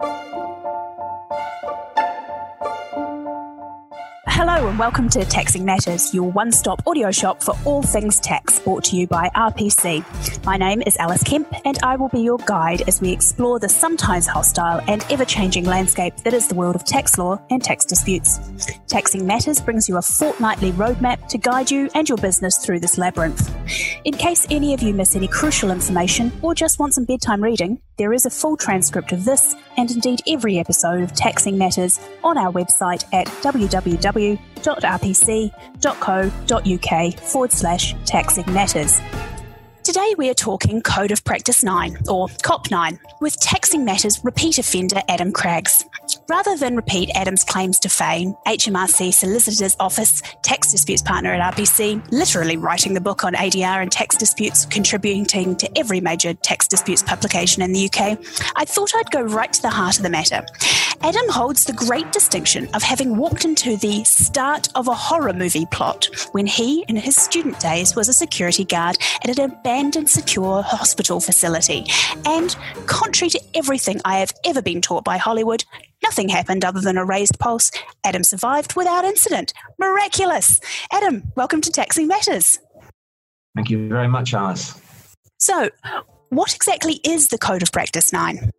you Hello and welcome to Taxing Matters, your one stop audio shop for all things tax, brought to you by RPC. My name is Alice Kemp, and I will be your guide as we explore the sometimes hostile and ever changing landscape that is the world of tax law and tax disputes. Taxing Matters brings you a fortnightly roadmap to guide you and your business through this labyrinth. In case any of you miss any crucial information or just want some bedtime reading, there is a full transcript of this and indeed every episode of Taxing Matters on our website at www.rpc.co.uk forward slash taxing matters. Today we are talking Code of Practice 9, or COP 9, with Taxing Matters repeat offender Adam Craggs. Rather than repeat Adam's claims to fame, HMRC Solicitor's Office, tax disputes partner at RPC, literally writing the book on ADR and tax disputes, contributing to every major tax disputes publication in the UK, I thought I'd go right to the heart of the matter. Adam holds the great distinction of having walked into the start of a horror movie plot when he, in his student days, was a security guard at an abandoned secure hospital facility. And, contrary to everything I have ever been taught by Hollywood, nothing happened other than a raised pulse. Adam survived without incident. Miraculous! Adam, welcome to Taxing Matters. Thank you very much, Alice. So, what exactly is the Code of Practice 9?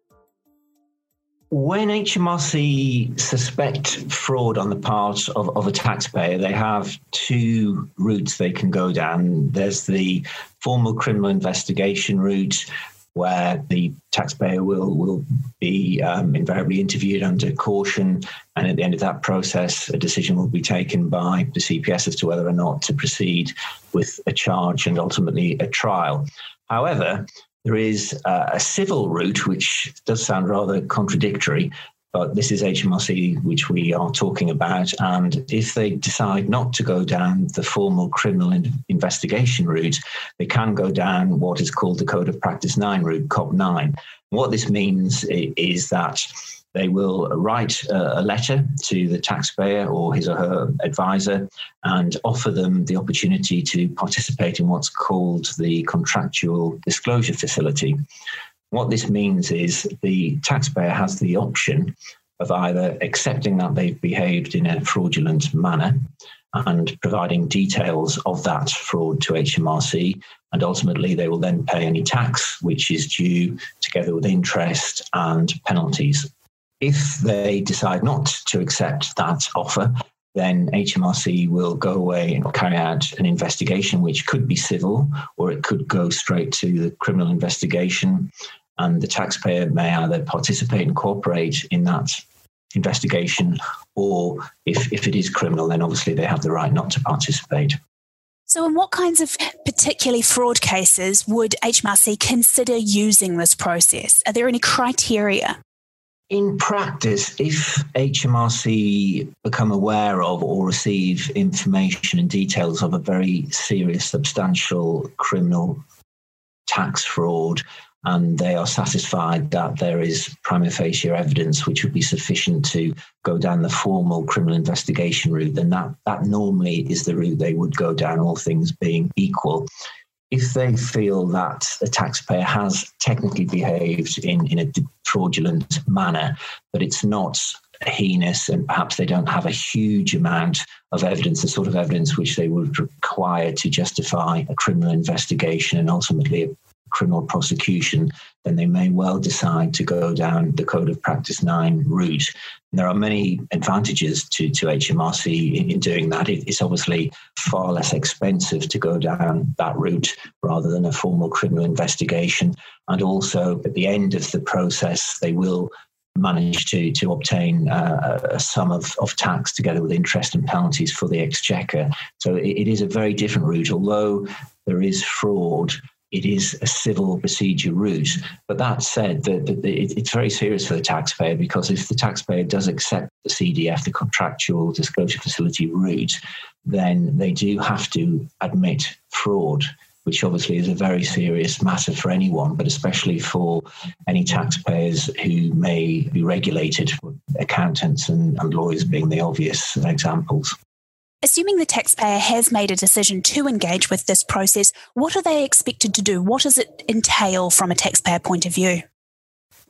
When HMRC suspect fraud on the part of, of a taxpayer, they have two routes they can go down. There's the formal criminal investigation route, where the taxpayer will will be um, invariably interviewed under caution, and at the end of that process, a decision will be taken by the CPS as to whether or not to proceed with a charge and ultimately a trial. However, there is uh, a civil route, which does sound rather contradictory, but this is HMRC, which we are talking about. And if they decide not to go down the formal criminal in- investigation route, they can go down what is called the Code of Practice 9 route, COP 9. What this means is that they will write a letter to the taxpayer or his or her advisor and offer them the opportunity to participate in what's called the contractual disclosure facility. What this means is the taxpayer has the option of either accepting that they've behaved in a fraudulent manner and providing details of that fraud to HMRC. And ultimately, they will then pay any tax which is due together with interest and penalties if they decide not to accept that offer, then HMRC will go away and carry out an investigation, which could be civil or it could go straight to the criminal investigation. And the taxpayer may either participate and cooperate in that investigation, or if, if it is criminal, then obviously they have the right not to participate. So, in what kinds of particularly fraud cases would HMRC consider using this process? Are there any criteria? In practice, if HMRC become aware of or receive information and details of a very serious, substantial criminal tax fraud, and they are satisfied that there is prima facie evidence which would be sufficient to go down the formal criminal investigation route, then that, that normally is the route they would go down, all things being equal. If they feel that the taxpayer has technically behaved in, in a fraudulent manner, but it's not heinous and perhaps they don't have a huge amount of evidence, the sort of evidence which they would require to justify a criminal investigation and ultimately a criminal prosecution, then they may well decide to go down the Code of Practice 9 route. And there are many advantages to, to HMRC in, in doing that. It, it's obviously far less expensive to go down that route rather than a formal criminal investigation. And also, at the end of the process, they will manage to to obtain uh, a sum of, of tax together with interest and penalties for the exchequer. So it, it is a very different route. Although there is fraud, it is a civil procedure route. But that said, the, the, the, it's very serious for the taxpayer because if the taxpayer does accept the CDF, the contractual disclosure facility route, then they do have to admit fraud. Which obviously is a very serious matter for anyone, but especially for any taxpayers who may be regulated, accountants and, and lawyers being the obvious examples. Assuming the taxpayer has made a decision to engage with this process, what are they expected to do? What does it entail from a taxpayer point of view?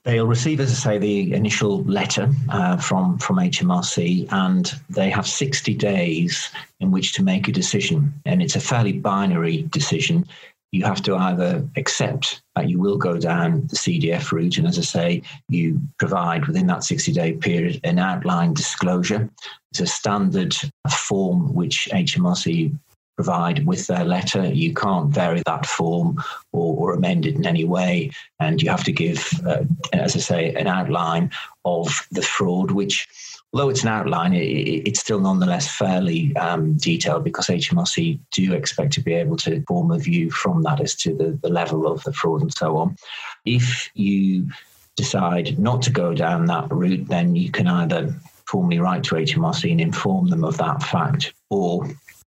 They'll receive, as I say, the initial letter uh, from from HMRC, and they have 60 days in which to make a decision. And it's a fairly binary decision. You have to either accept that you will go down the CDF route, and as I say, you provide within that 60 day period an outline disclosure. It's a standard form which HMRC provide with their letter. You can't vary that form or, or amend it in any way. And you have to give, uh, as I say, an outline of the fraud, which, although it's an outline, it, it's still nonetheless fairly um, detailed because HMRC do expect to be able to form a view from that as to the, the level of the fraud and so on. If you decide not to go down that route, then you can either formally write to HMRC and inform them of that fact, or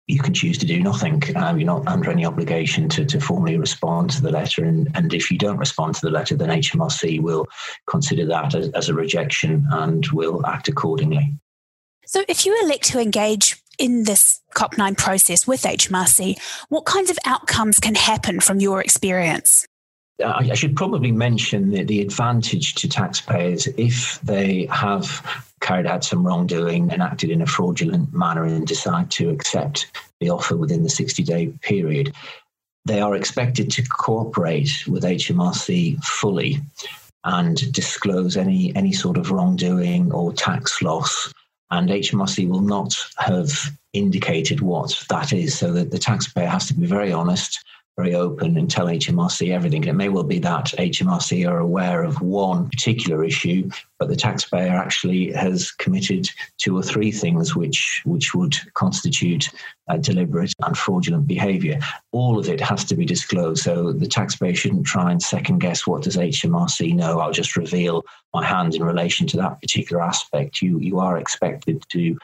you can choose to do nothing. Um, you're not under any obligation to, to formally respond to the letter. And, and if you don't respond to the letter, then HMRC will consider that as, as a rejection and will act accordingly. So, if you elect to engage in this COP9 process with HMRC, what kinds of outcomes can happen from your experience? I should probably mention that the advantage to taxpayers if they have carried out some wrongdoing and acted in a fraudulent manner and decide to accept the offer within the 60 day period, they are expected to cooperate with HMRC fully and disclose any, any sort of wrongdoing or tax loss. And HMRC will not have indicated what that is, so that the taxpayer has to be very honest very open and tell HMRC everything. It may well be that HMRC are aware of one particular issue, but the taxpayer actually has committed two or three things which which would constitute uh, deliberate and fraudulent behaviour. All of it has to be disclosed, so the taxpayer shouldn't try and second guess what does HMRC know. I'll just reveal my hand in relation to that particular aspect. You you are expected to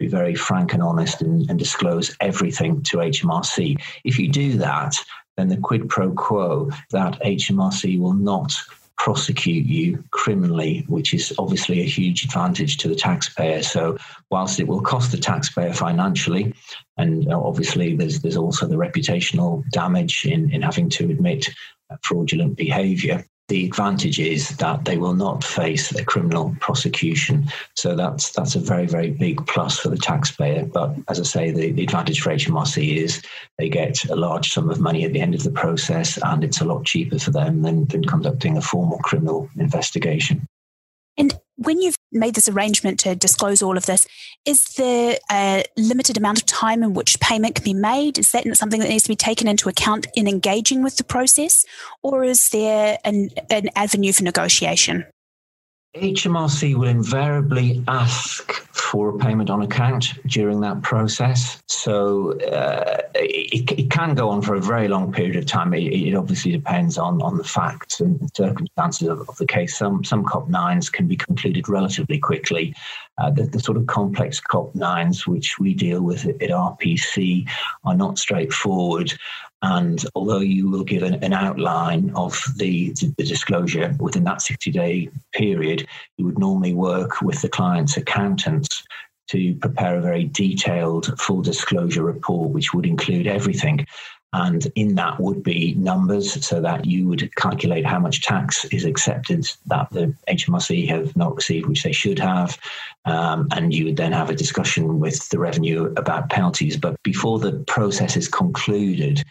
be very frank and honest and, and disclose everything to HMRC. If you do that, then the quid pro quo that HMRC will not prosecute you criminally, which is obviously a huge advantage to the taxpayer. So, whilst it will cost the taxpayer financially, and obviously there's there's also the reputational damage in, in having to admit fraudulent behaviour, the advantage is that they will not face a criminal prosecution. So that's that's a very very big plus for the taxpayer. But as I say, the, the advantage for HMRC is they get a large sum of money at the end of the process, and it's a lot cheaper for them than, than conducting a formal criminal investigation. And when you've made this arrangement to disclose all of this, is there a limited amount of time in which payment can be made? Is that something that needs to be taken into account in engaging with the process? Or is there an, an avenue for negotiation? HMRC will invariably ask for a payment on account during that process. So uh, it, it, can go on for a very long period of time. It, it obviously depends on, on the facts and circumstances of, of, the case. Some some COP9s can be concluded relatively quickly. Uh, the, the, sort of complex COP9s which we deal with at, at RPC are not straightforward. And although you will give an, an outline of the, the, disclosure within that 60 day period, you would normally work with the client's accountants to prepare a very detailed full disclosure report, which would include everything. And in that would be numbers so that you would calculate how much tax is accepted that the HMRC have not received, which they should have. Um, and you would then have a discussion with the revenue about penalties. But before the process is concluded,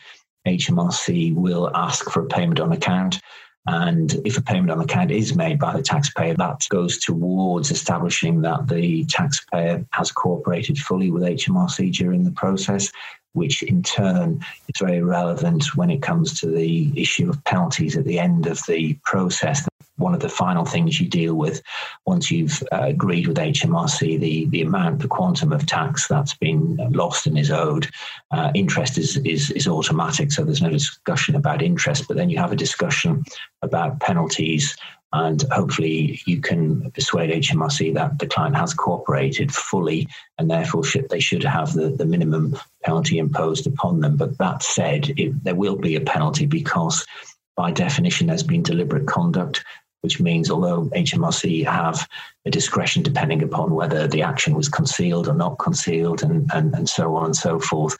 HMRC will ask for a payment on account. And if a payment on account is made by the taxpayer, that goes towards establishing that the taxpayer has cooperated fully with HMRC during the process, which in turn is very relevant when it comes to the issue of penalties at the end of the process one of the final things you deal with once you've uh, agreed with HMRC the, the amount, the quantum of tax that's been lost and is owed. Uh, interest is, is, is automatic, so there's no discussion about interest, but then you have a discussion about penalties. And hopefully, you can persuade HMRC that the client has cooperated fully and therefore should, they should have the, the minimum penalty imposed upon them. But that said, it, there will be a penalty because by definition, there's been deliberate conduct which means although HMRC have a discretion depending upon whether the action was concealed or not concealed and, and, and so on and so forth,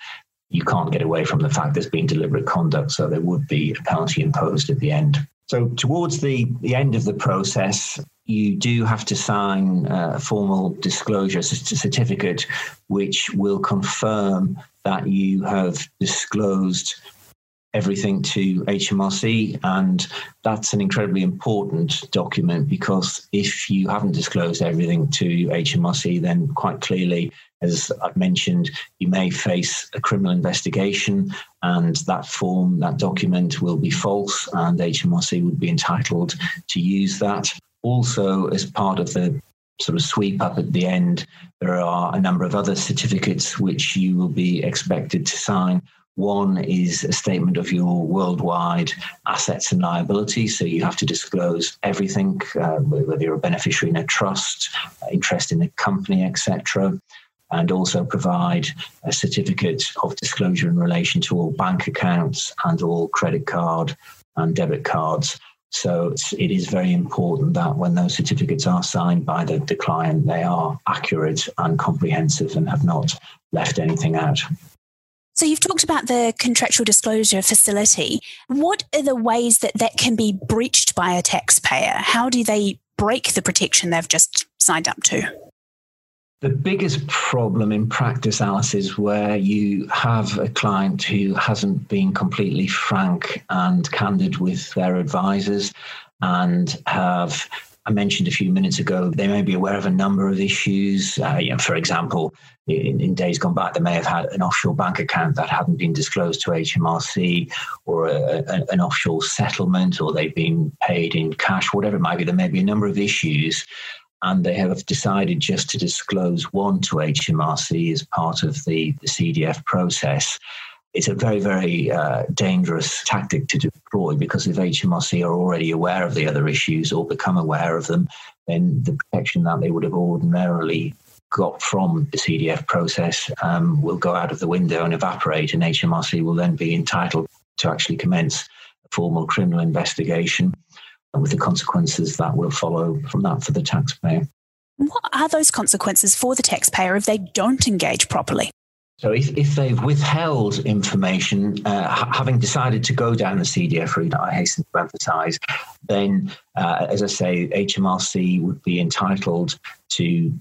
you can't get away from the fact there's been deliberate conduct. So there would be a penalty imposed at the end. So, towards the, the end of the process, you do have to sign uh, a formal disclosure certificate, which will confirm that you have disclosed everything to HMRC. And that's an incredibly important document because if you haven't disclosed everything to HMRC, then quite clearly, as I've mentioned, you may face a criminal investigation, and that form, that document will be false, and HMRC would be entitled to use that. Also, as part of the sort of sweep up at the end, there are a number of other certificates which you will be expected to sign one is a statement of your worldwide assets and liabilities. So you have to disclose everything, uh, whether you're a beneficiary in a trust, interest in a company, etc. And also provide a certificate of disclosure in relation to all bank accounts and all credit card and debit cards. So it is very important that when those certificates are signed by the, the client, they are accurate and comprehensive and have not left anything out. So you've talked about the contractual disclosure facility. What are the ways that that can be breached by a taxpayer? How do they break the protection they've just signed up to? The biggest problem in practice, Alice, is where you have a client who hasn't been completely frank and candid with their advisors and have I mentioned a few minutes ago, they may be aware of a number of issues. Uh, you know, for example, in, in, days gone by, they may have had an offshore bank account that hadn't been disclosed to HMRC, or a, a, an offshore settlement, or they've been paid in cash, whatever it might be. There may be a number of issues, and they have decided just to disclose one to HMRC as part of the, the CDF process it's a very, very uh, dangerous tactic to deploy because if HMRC are already aware of the other issues or become aware of them, then the protection that they would have ordinarily got from the CDF process um, will go out of the window and evaporate, and HMRC will then be entitled to actually commence a formal criminal investigation with the consequences that will follow from that for the taxpayer. What are those consequences for the taxpayer if they don't engage properly? So if, if they've withheld information, uh, having decided to go down the CDF route, I hasten to emphasise, then, uh, as I say, HMRC would be entitled to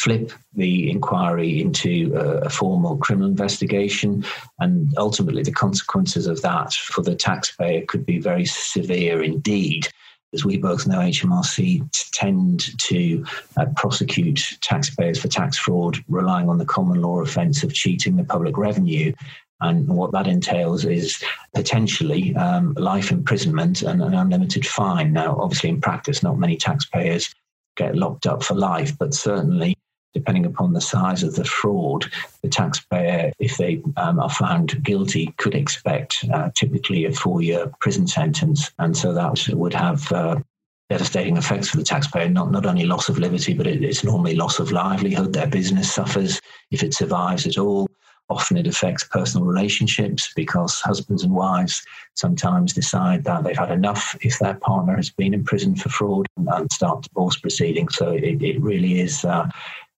flip the inquiry into a, a, formal criminal investigation. And ultimately, the consequences of that for the taxpayer could be very severe indeed as we both know, HMRC tend to uh, prosecute taxpayers for tax fraud, relying on the common law offence of cheating the public revenue. And what that entails is potentially um, life imprisonment and an unlimited fine. Now, obviously, in practice, not many taxpayers get locked up for life, but certainly depending upon the size of the fraud, the taxpayer, if they um, are found guilty, could expect uh, typically a four year prison sentence. And so that would have uh, devastating effects for the taxpayer, not, not only loss of liberty, but it, it's normally loss of livelihood. Their business suffers if it survives at all. Often it affects personal relationships because husbands and wives sometimes decide that they've had enough if their partner has been in prison for fraud and start divorce proceedings. So it, it really is uh,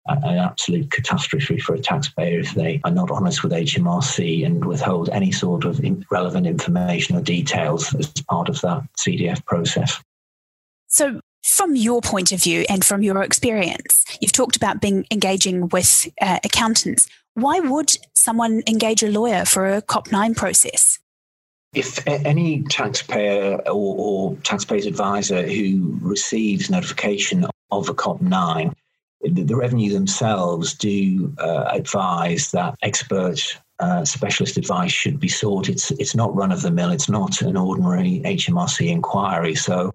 an absolute catastrophe for a taxpayer if they are not honest with HMRC and withhold any sort of relevant information or details as part of that CDF process. So, from your point of view and from your experience, you've talked about being engaging with uh, accountants. Why would someone engage a lawyer for a COP9 process? If any taxpayer or, or taxpayer's advisor who receives notification of a COP9 the revenue themselves do uh, advise that expert uh, specialist advice should be sought. It's it's not run of the mill. It's not an ordinary HMRC inquiry. So,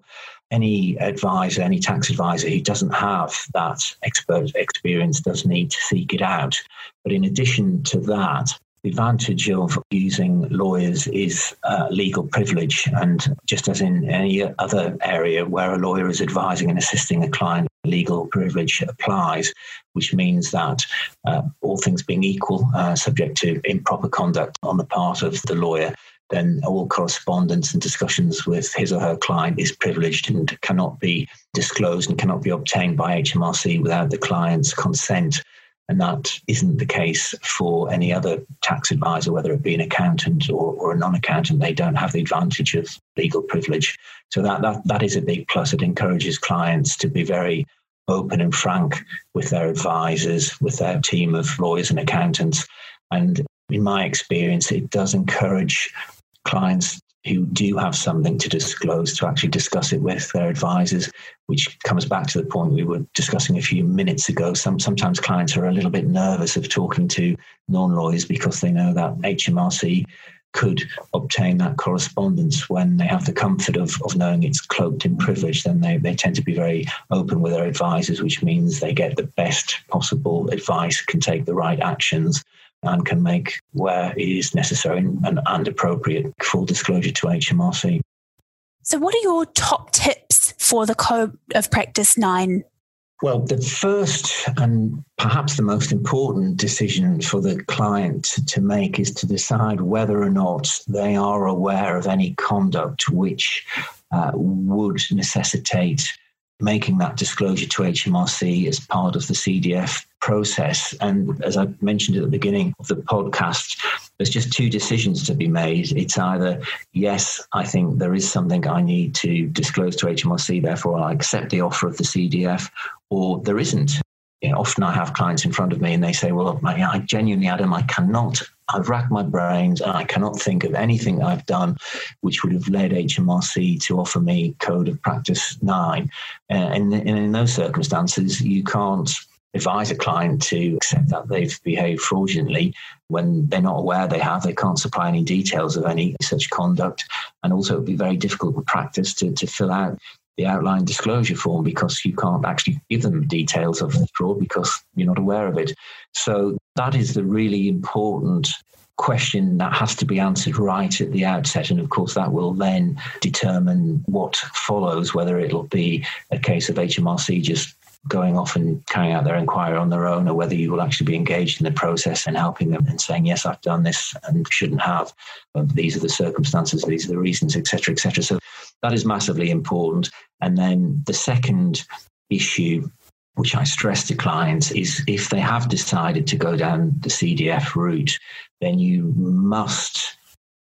any advisor, any tax advisor who doesn't have that expert experience does need to seek it out. But in addition to that, the advantage of using lawyers is uh, legal privilege. And just as in any other area where a lawyer is advising and assisting a client, legal privilege applies, which means that uh, all things being equal, uh, subject to improper conduct on the part of the lawyer, then all correspondence and discussions with his or her client is privileged and cannot be disclosed and cannot be obtained by HMRC without the client's consent. And that isn't the case for any other tax advisor, whether it be an accountant or, or a non accountant. They don't have the advantage of legal privilege. So that, that, that is a big plus. It encourages clients to be very open and frank with their advisors, with their team of lawyers and accountants. And in my experience, it does encourage clients who do have something to disclose to actually discuss it with their advisors, which comes back to the point we were discussing a few minutes ago. Some, sometimes clients are a little bit nervous of talking to non lawyers because they know that HMRC could obtain that correspondence when they have the comfort of, of knowing it's cloaked in privilege, then they, they tend to be very open with their advisors, which means they get the best possible advice, can take the right actions, and can make where it is necessary and, and appropriate full disclosure to HMRC. So, what are your top tips for the Code of Practice 9 well, the first and perhaps the most important decision for the client to make is to decide whether or not they are aware of any conduct which uh, would necessitate making that disclosure to HMRC as part of the CDF process. And as I mentioned at the beginning of the podcast, there's just two decisions to be made. It's either, yes, I think there is something I need to disclose to HMRC, therefore I accept the offer of the CDF, or there isn't. You know, often I have clients in front of me and they say, well, I genuinely, Adam, I cannot I've racked my brains and I cannot think of anything I've done which would have led HMRC to offer me Code of Practice 9. Uh, and, and in those circumstances, you can't advise a client to accept that they've behaved fraudulently when they're not aware they have. They can't supply any details of any such conduct. And also, it would be very difficult for practice to, to fill out the outline disclosure form because you can't actually give them details of the fraud because you're not aware of it. So that is the really important question that has to be answered right at the outset. And of course, that will then determine what follows, whether it'll be a case of HMRC just going off and carrying out their inquiry on their own, or whether you will actually be engaged in the process and helping them and saying, yes, I've done this and shouldn't have. Uh, these are the circumstances, these are the reasons, etc., etc. So that is massively important. And then the second issue, which I stress to clients, is if they have decided to go down the CDF route, then you must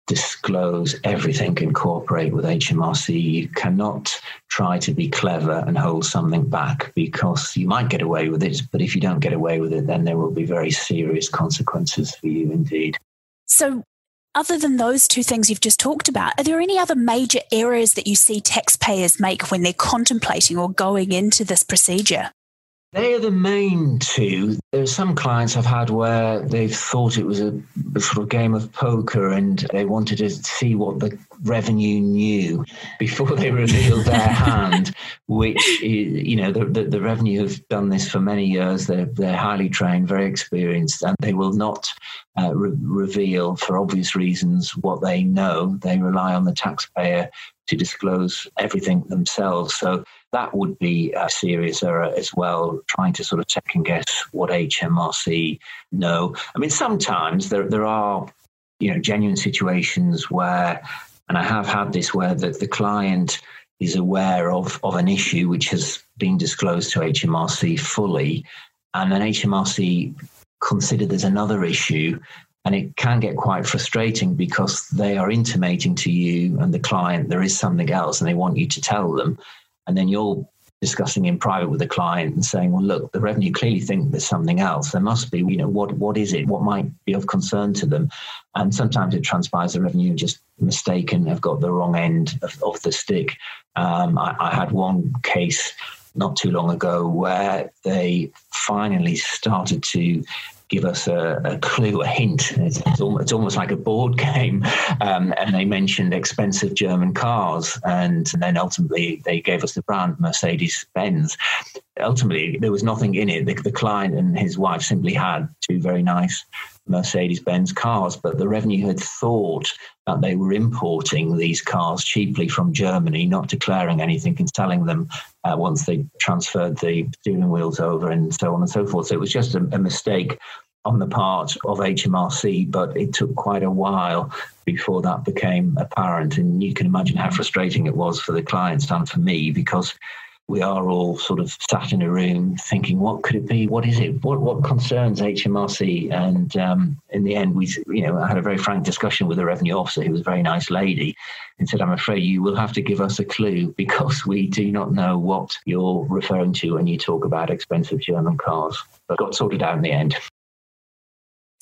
disclose everything and cooperate with HMRC. You cannot try to be clever and hold something back because you might get away with it, but if you don't get away with it, then there will be very serious consequences for you indeed. So, other than those two things you've just talked about, are there any other major errors that you see taxpayers make when they're contemplating or going into this procedure? They are the main two. There are some clients I've had where they've thought it was a, a, sort of game of poker and they wanted to see what the revenue knew before they revealed their hand, which, is, you know, the, the, the, revenue have done this for many years. They're, they're highly trained, very experienced, and they will not uh, re- reveal, for obvious reasons, what they know. They rely on the taxpayer to disclose everything themselves. So that would be a serious error as well, trying to sort of second guess what HMRC know. I mean, sometimes there, there are, you know, genuine situations where, and I have had this where the, the client is aware of, of an issue which has been disclosed to HMRC fully, and then HMRC consider there's another issue and it can get quite frustrating because they are intimating to you and the client there is something else and they want you to tell them. And then you're discussing in private with the client and saying, well, look, the revenue clearly think there's something else. There must be, you know, what what is it? What might be of concern to them? And sometimes it transpires the revenue just mistaken, have got the wrong end of, of the stick. Um, I, I had one case not too long ago where they finally started to give us a, a clue, a hint. It's, it's, almost, it's, almost, like a board game. Um, and they mentioned expensive German cars. And then ultimately they gave us the brand Mercedes Benz. Ultimately, there was nothing in it. The, the client and his wife simply had two very nice Mercedes Benz cars, but the revenue had thought that they were importing these cars cheaply from Germany, not declaring anything and selling them uh, once they transferred the steering wheels over and so on and so forth. So it was just a, a mistake on the part of HMRC, but it took quite a while before that became apparent. And you can imagine how frustrating it was for the clients and for me because we are all sort of sat in a room thinking, what could it be? What is it? What what concerns HMRC? And um, in the end, we you know had a very frank discussion with the revenue officer, who was a very nice lady, and said, I'm afraid you will have to give us a clue because we do not know what you're referring to when you talk about expensive German cars. But got sorted out in the end.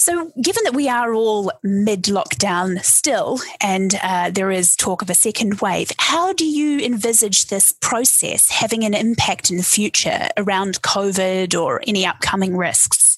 So, given that we are all mid lockdown still and uh, there is talk of a second wave, how do you envisage this process having an impact in the future around COVID or any upcoming risks?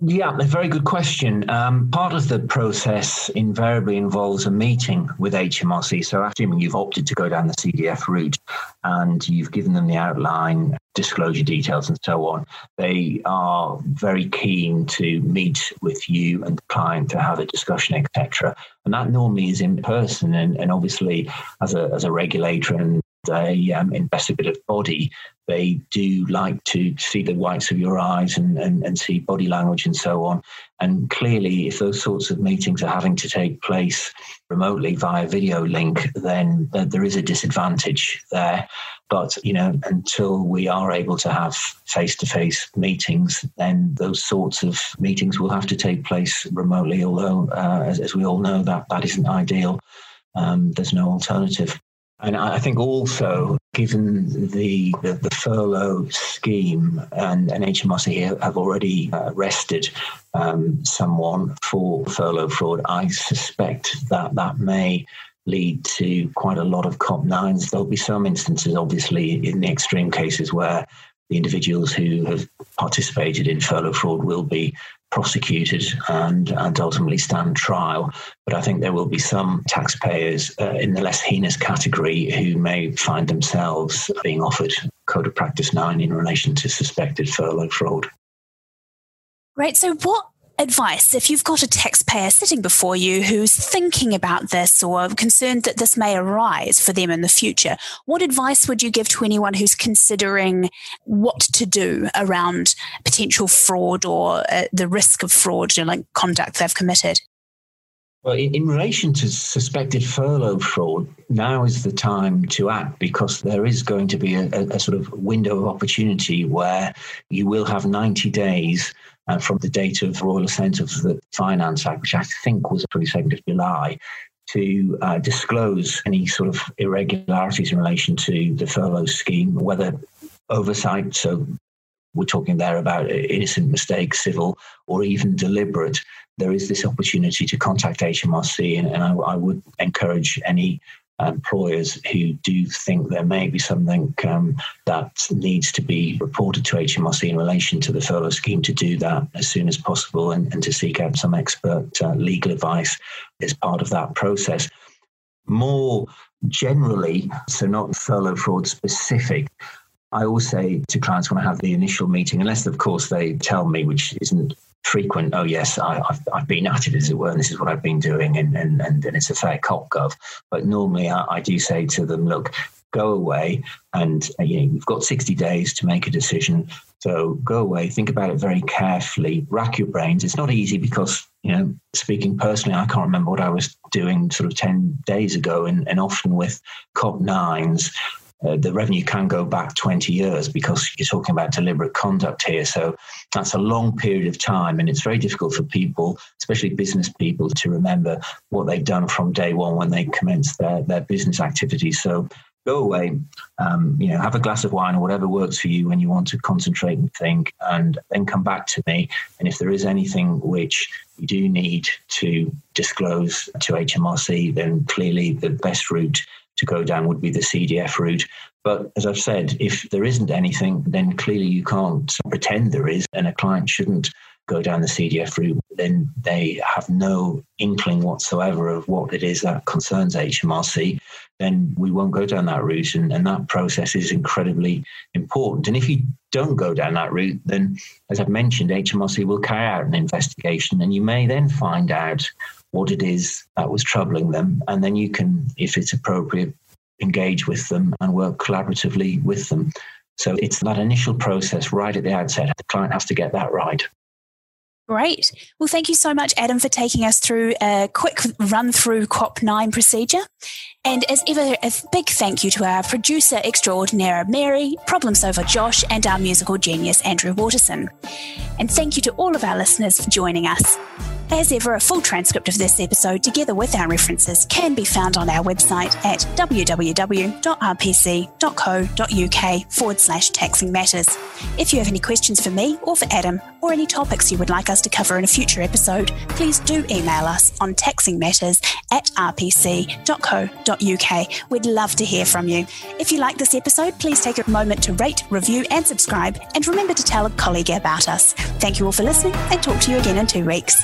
Yeah, a very good question. Um, part of the process invariably involves a meeting with HMRC. So, assuming you've opted to go down the CDF route and you've given them the outline, disclosure details, and so on, they are very keen to meet with you and the client to have a discussion, etc. And that normally is in person. And, and obviously, as a, as a regulator and a um, investigative body, they do like to see the whites of your eyes and, and, and see body language and so on. And clearly, if those sorts of meetings are having to take place remotely via video link, then there is a disadvantage there. But you know, until we are able to have face-to-face meetings, then those sorts of meetings will have to take place remotely. Although, uh, as, as, we all know, that that isn't ideal. Um, there's no alternative. And I think also, given the, the, the furlough scheme, and, and HMRC have already arrested um, someone for furlough fraud, I suspect that that may lead to quite a lot of COP9s. There'll be some instances, obviously, in the extreme cases where the individuals who have participated in furlough fraud will be prosecuted and, and ultimately stand trial. But I think there will be some taxpayers uh, in the less heinous category who may find themselves being offered Code of Practice 9 in relation to suspected furlough fraud. Right. So, what advice if you've got a taxpayer sitting before you who's thinking about this or concerned that this may arise for them in the future? What advice would you give to anyone who's considering what to do around potential fraud or uh, the risk of fraud fraudulent conduct they've committed? Well, in, relation to suspected furlough fraud, now is the time to act because there is going to be a, a, a sort of window of opportunity where you will have 90 days uh, from the date of Royal Assent of the Finance Act, which I think was the 22nd of July, to uh, disclose any sort of irregularities in relation to the furlough scheme, whether oversight, so we're talking there about innocent mistakes, civil, or even deliberate, there is this opportunity to contact HMRC. And, and I, I, would encourage any employers who do think there may be something um, that needs to be reported to HMRC in relation to the furlough scheme to do that as soon as possible and, and to seek out some expert uh, legal advice as part of that process. More generally, so not furlough fraud specific, I always say to clients when I have the initial meeting, unless of course they tell me, which isn't frequent, oh yes, I, have I've been at it as it were, and this is what I've been doing, and and and, and it's a fair cop gov. But normally I, I do say to them, look, go away, and uh, you know, you've got 60 days to make a decision. So go away, think about it very carefully, rack your brains. It's not easy because, you know, speaking personally, I can't remember what I was doing sort of 10 days ago, and, and often with COP nines, uh, the revenue can go back 20 years because you're talking about deliberate conduct here. So that's a long period of time, and it's very difficult for people, especially business people, to remember what they've done from day one when they commence their, their business activities. So go away, um, you know, have a glass of wine or whatever works for you when you want to concentrate and think, and then come back to me. And if there is anything which you do need to disclose to HMRC, then clearly the best route to go down would be the CDF route. But as I've said, if there isn't anything, then clearly you can't pretend there is, and a client shouldn't go down the CDF route, then they have no inkling whatsoever of what it is that concerns HMRC, then we won't go down that route. And, and that process is incredibly important. And if you don't go down that route, then, as I've mentioned, HMRC will carry out an investigation, and you may then find out what it is that was troubling them. And then you can, if it's appropriate, engage with them and work collaboratively with them. So it's that initial process right at the outset. The client has to get that right. Great. Well, thank you so much, Adam, for taking us through a quick run through COP9 procedure. And as ever, a big thank you to our producer extraordinaire, Mary, problem solver Josh, and our musical genius, Andrew Waterson. And thank you to all of our listeners for joining us. As ever, a full transcript of this episode, together with our references, can be found on our website at www.rpc.co.uk forward slash taxing matters. If you have any questions for me or for Adam, or any topics you would like us to cover in a future episode, please do email us on taxingmatters at rpc.co.uk. We'd love to hear from you. If you like this episode, please take a moment to rate, review, and subscribe, and remember to tell a colleague about us. Thank you all for listening, and talk to you again in two weeks.